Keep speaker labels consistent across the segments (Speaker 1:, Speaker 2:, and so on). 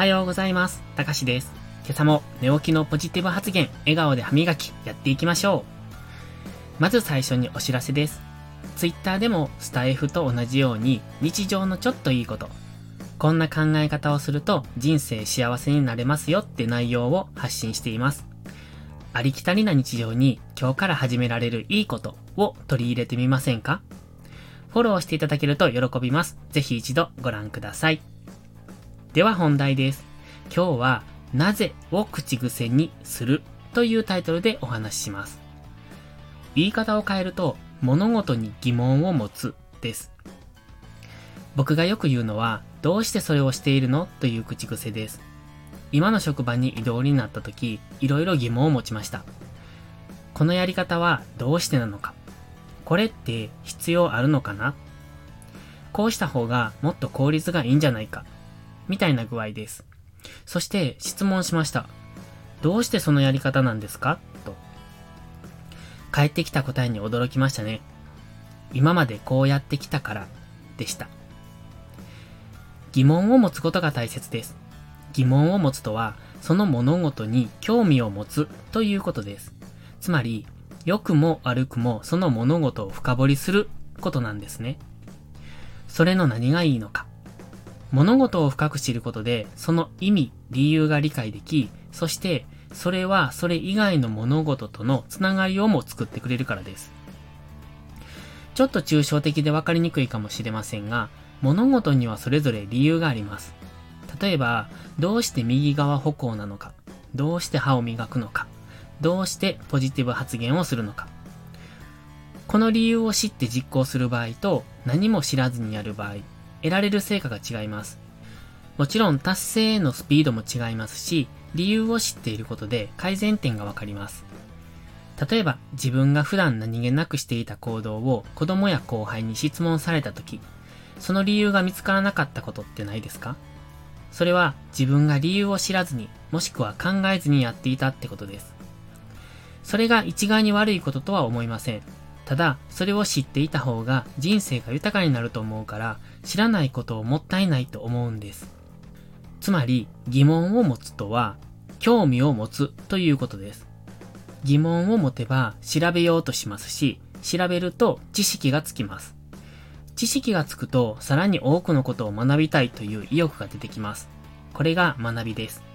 Speaker 1: はようございます。たかしです。今朝も寝起きのポジティブ発言、笑顔で歯磨き、やっていきましょう。まず最初にお知らせです。ツイッターでもスタイフと同じように日常のちょっといいこと、こんな考え方をすると人生幸せになれますよって内容を発信しています。ありきたりな日常に今日から始められるいいことを取り入れてみませんか？フォローしていただけると喜びます。ぜひ一度ご覧ください。では本題です。今日は、なぜを口癖にするというタイトルでお話しします。言い方を変えると、物事に疑問を持つです。僕がよく言うのは、どうしてそれをしているのという口癖です。今の職場に異動になった時、いろいろ疑問を持ちました。このやり方はどうしてなのかこれって必要あるのかなこうした方がもっと効率がいいんじゃないかみたいな具合です。そして質問しました。どうしてそのやり方なんですか？と。返ってきた答えに驚きましたね。今までこうやってきたからでした。疑問を持つことが大切です。疑問を持つとは、その物事に興味を持つということです。つまり、良くも悪くもその物事を深掘りすることなんですね。それの何がいいのか。物事を深く知ることで、その意味、理由が理解でき、そして、それはそれ以外の物事とのつながりをも作ってくれるからです。ちょっと抽象的で分かりにくいかもしれませんが、物事にはそれぞれ理由があります。例えば、どうして右側歩行なのか、どうして歯を磨くのか、どうしてポジティブ発言をするのか。この理由を知って実行する場合と何も知らずにやる場合、得られる成果が違います。もちろん達成へのスピードも違いますし、理由を知っていることで改善点がわかります。例えば自分が普段何気なくしていた行動を子供や後輩に質問された時、その理由が見つからなかったことってないですか？それは自分が理由を知らずに、もしくは考えずにやっていたってことです。それが一概に悪いこととは思いません。ただ、それを知っていた方が人生が豊かになると思うから、知らないことをもったいないと思うんです。つまり、疑問を持つとは、興味を持つということです。疑問を持てば調べようとしますし、調べると知識がつきます。知識がつくと、さらに多くのことを学びたいという意欲が出てきます。これが学びです。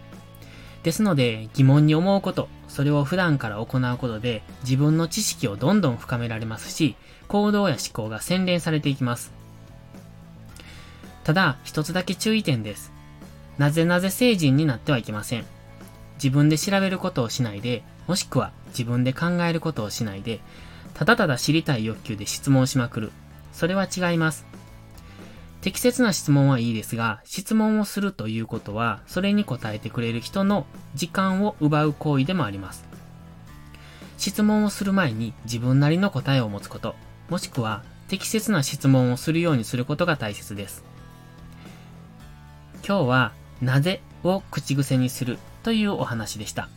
Speaker 1: ですので、疑問に思うこと、それを普段から行うことで、自分の知識をどんどん深められますし、行動や思考が洗練されていきます。ただ、一つだけ注意点です。なぜなぜ成人になってはいけません。自分で調べることをしないで、もしくは自分で考えることをしないで、ただただ知りたい欲求で質問しまくる。それは違います。適切な質問はいいですが、質問をするということは、それに答えてくれる人の時間を奪う行為でもあります。質問をする前に自分なりの答えを持つこと、もしくは適切な質問をするようにすることが大切です。今日は、なぜを口癖にするというお話でした。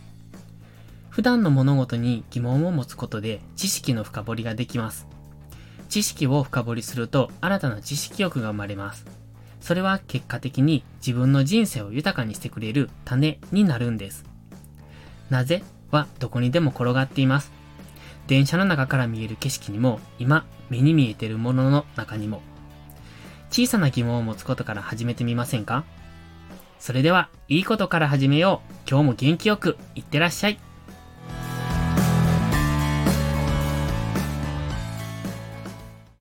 Speaker 1: 普段の物事に疑問を持つことで知識の深掘りができます。知識を深掘りすると新たな知識欲が生まれます。それは結果的に自分の人生を豊かにしてくれる種になるんです。なぜはどこにでも転がっています。電車の中から見える景色にも今目に見えているものの中にも小さな疑問を持つことから始めてみませんか？それでは、いいことから始めよう。今日も元気よく、いってらっしゃい。